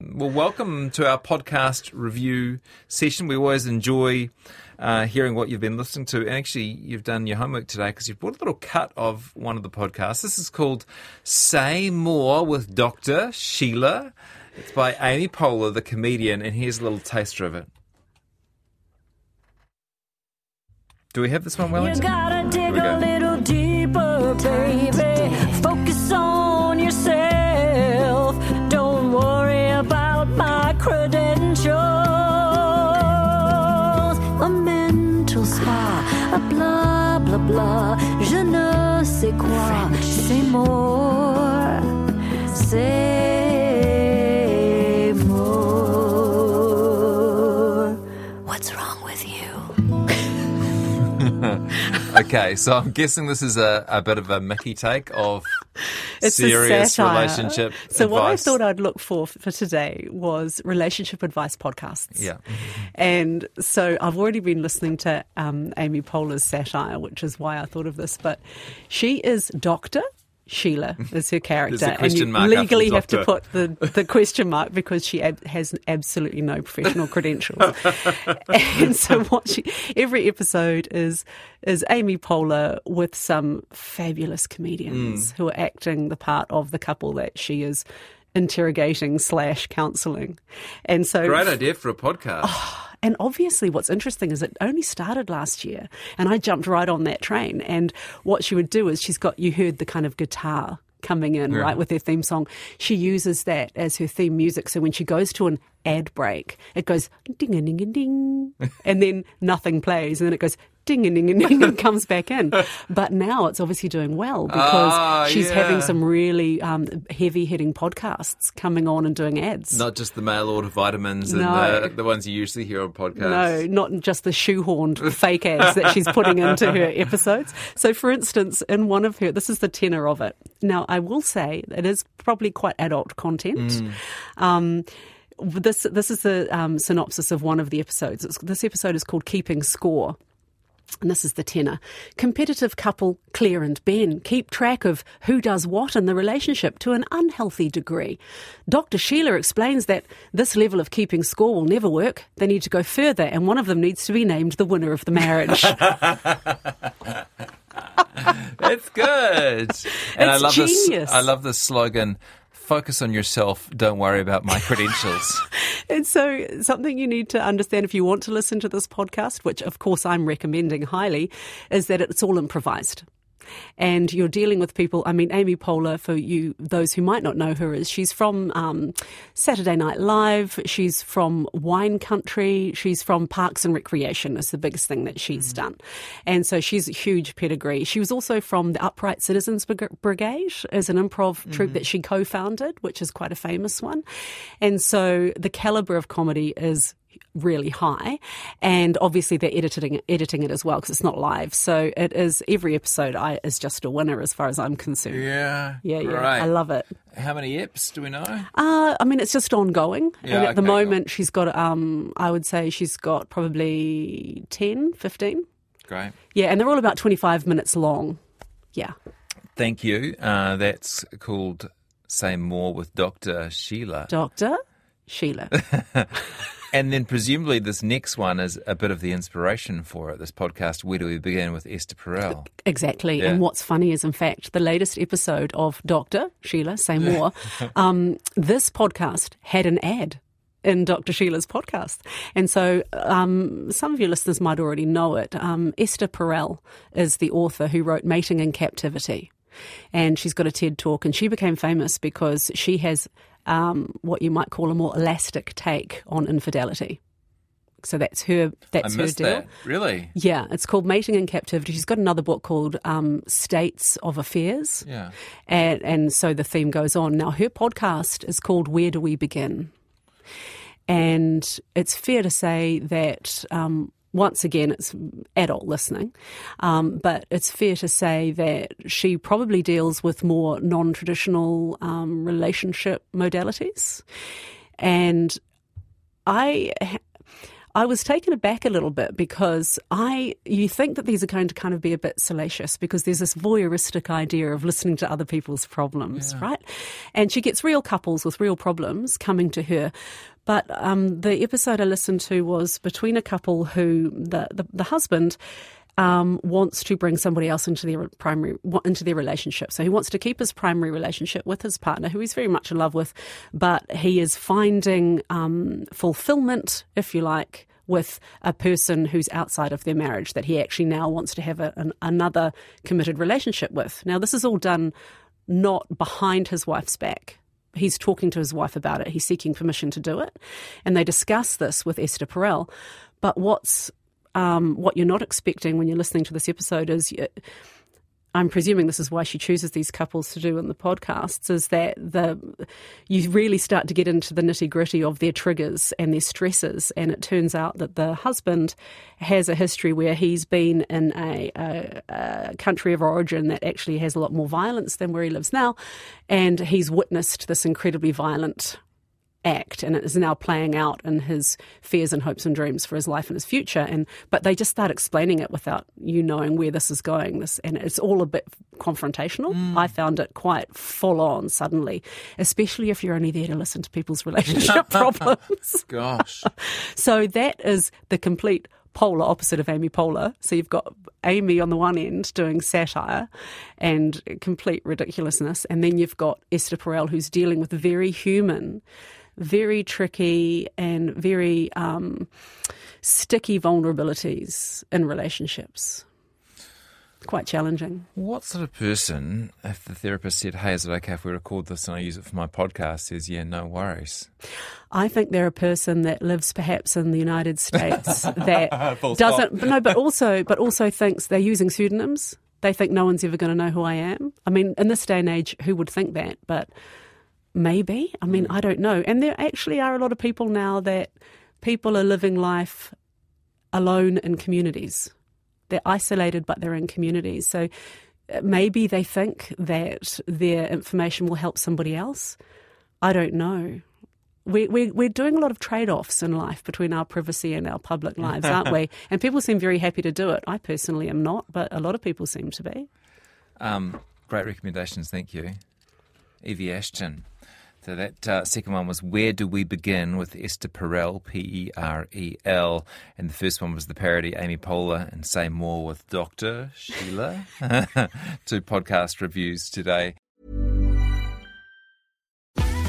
Well, welcome to our podcast review session. We always enjoy uh, hearing what you've been listening to. And actually, you've done your homework today because you've brought a little cut of one of the podcasts. This is called Say More with Dr. Sheila. It's by Amy Poehler, the comedian, and here's a little taster of it. Do we have this one, You Wellington? gotta dig we a little deeper, baby. Okay, so I'm guessing this is a, a bit of a Mickey take of It's a serious relationship So what I thought I'd look for for today was relationship advice podcasts. Yeah. And so I've already been listening to um, Amy Poehler's satire, which is why I thought of this. But she is Doctor. Sheila is her character, and you legally have to put the, the question mark because she ab- has absolutely no professional credentials. and so, what she every episode is is Amy Poehler with some fabulous Mm. comedians who are acting the part of the couple that she is interrogating slash counselling. And so, Great idea for a podcast. And obviously, what's interesting is it only started last year, and I jumped right on that train. And what she would do is she's got you heard the kind of guitar coming in right with her theme song. She uses that as her theme music. So when she goes to an ad break, it goes ding a ding a ding, and then nothing plays, and then it goes ding a ding a ding and comes back in. But now it's obviously doing well because Ah, she's having some really um, heavy hitting podcasts coming on and doing ads. Not just the mail order vitamins and No. the, the ones you usually hear on podcasts. No, not just the shoehorned fake ads that she's putting into her episodes. So, for instance, in one of her, this is the tenor of it. Now, I will say it is probably quite adult content. Um, this this is the um, synopsis of one of the episodes. It's, this episode is called "Keeping Score." And this is the tenor. Competitive couple Claire and Ben keep track of who does what in the relationship to an unhealthy degree. Dr. Sheila explains that this level of keeping score will never work. They need to go further, and one of them needs to be named the winner of the marriage. It's good. and I love genius. this I love this slogan focus on yourself, don't worry about my credentials. And so, something you need to understand if you want to listen to this podcast, which of course I'm recommending highly, is that it's all improvised. And you're dealing with people. I mean, Amy Poehler, for you, those who might not know her, is she's from um, Saturday Night Live. She's from Wine Country. She's from Parks and Recreation. Is the biggest thing that she's done, and so she's a huge pedigree. She was also from the Upright Citizens Brigade as an improv troupe that she co-founded, which is quite a famous one. And so the caliber of comedy is really high and obviously they're editing editing it as well because it's not live so it is every episode I, is just a winner as far as i'm concerned yeah. yeah yeah Right. i love it How many eps do we know? uh, i mean it's just ongoing Yeah, and at the okay, moment she's got um i would say she's got probably 10 15 Great. yeah and they're all about 25 minutes long yeah Thank you. Uh, that's called Say More with Dr. Sheila. dr sheila And then presumably this next one is a bit of the inspiration for it, this podcast, Where Do We Begin with Esther Perel. Exactly. Yeah. And what's funny is, in fact, the latest episode of Dr. Sheila, say more, um, this podcast had an ad in Dr. Sheila's podcast. And so um, some of your listeners might already know it. Um, Esther Perel is the author who wrote Mating in Captivity. And she's got a TED talk, and she became famous because she has um, what you might call a more elastic take on infidelity. So that's her. That's I her deal. that. Really? Yeah, it's called Mating in Captivity. She's got another book called um, States of Affairs. Yeah. And, and so the theme goes on. Now, her podcast is called Where Do We Begin? And it's fair to say that, um, once again, it's adult listening, um, but it's fair to say that she probably deals with more non traditional um, relationship modalities. And I I was taken aback a little bit because I you think that these are going to kind of be a bit salacious because there's this voyeuristic idea of listening to other people's problems, right? And she gets real couples with real problems coming to her. But um, the episode I listened to was between a couple who the the, the husband um, wants to bring somebody else into their primary into their relationship. So he wants to keep his primary relationship with his partner, who he's very much in love with, but he is finding um, fulfillment, if you like, with a person who's outside of their marriage that he actually now wants to have a, an, another committed relationship with. Now, this is all done not behind his wife's back. He's talking to his wife about it. He's seeking permission to do it, and they discuss this with Esther Perel. But what's um, what you're not expecting when you're listening to this episode is. You, I'm presuming this is why she chooses these couples to do in the podcasts is that the you really start to get into the nitty gritty of their triggers and their stresses, and it turns out that the husband has a history where he's been in a, a, a country of origin that actually has a lot more violence than where he lives now, and he's witnessed this incredibly violent act and it is now playing out in his fears and hopes and dreams for his life and his future. And but they just start explaining it without you knowing where this is going. This and it's all a bit confrontational. Mm. I found it quite full on suddenly especially if you're only there to listen to people's relationship problems. Gosh. so that is the complete polar opposite of Amy Poehler. So you've got Amy on the one end doing satire and complete ridiculousness, and then you've got Esther Perel who's dealing with very human, very tricky, and very um, sticky vulnerabilities in relationships. Quite challenging. What sort of person, if the therapist said, hey, is it okay if we record this and I use it for my podcast, says, yeah, no worries? I think they're a person that lives perhaps in the United States that doesn't no, but also but also thinks they're using pseudonyms. They think no one's ever going to know who I am. I mean, in this day and age, who would think that? But maybe. I mean, I don't know. And there actually are a lot of people now that people are living life alone in communities. They're isolated, but they're in communities. So uh, maybe they think that their information will help somebody else. I don't know. We, we, we're doing a lot of trade offs in life between our privacy and our public lives, aren't we? And people seem very happy to do it. I personally am not, but a lot of people seem to be. Um, great recommendations, thank you. Evie Ashton. So that uh, second one was Where Do We Begin with Esther Perel, P E R E L. And the first one was the parody Amy Poehler and Say More with Dr. Sheila. Two podcast reviews today.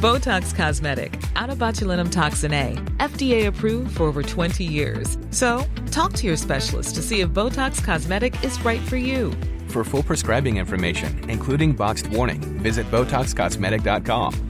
Botox Cosmetic, out of botulinum toxin A, FDA approved for over 20 years. So, talk to your specialist to see if Botox Cosmetic is right for you. For full prescribing information, including boxed warning, visit BotoxCosmetic.com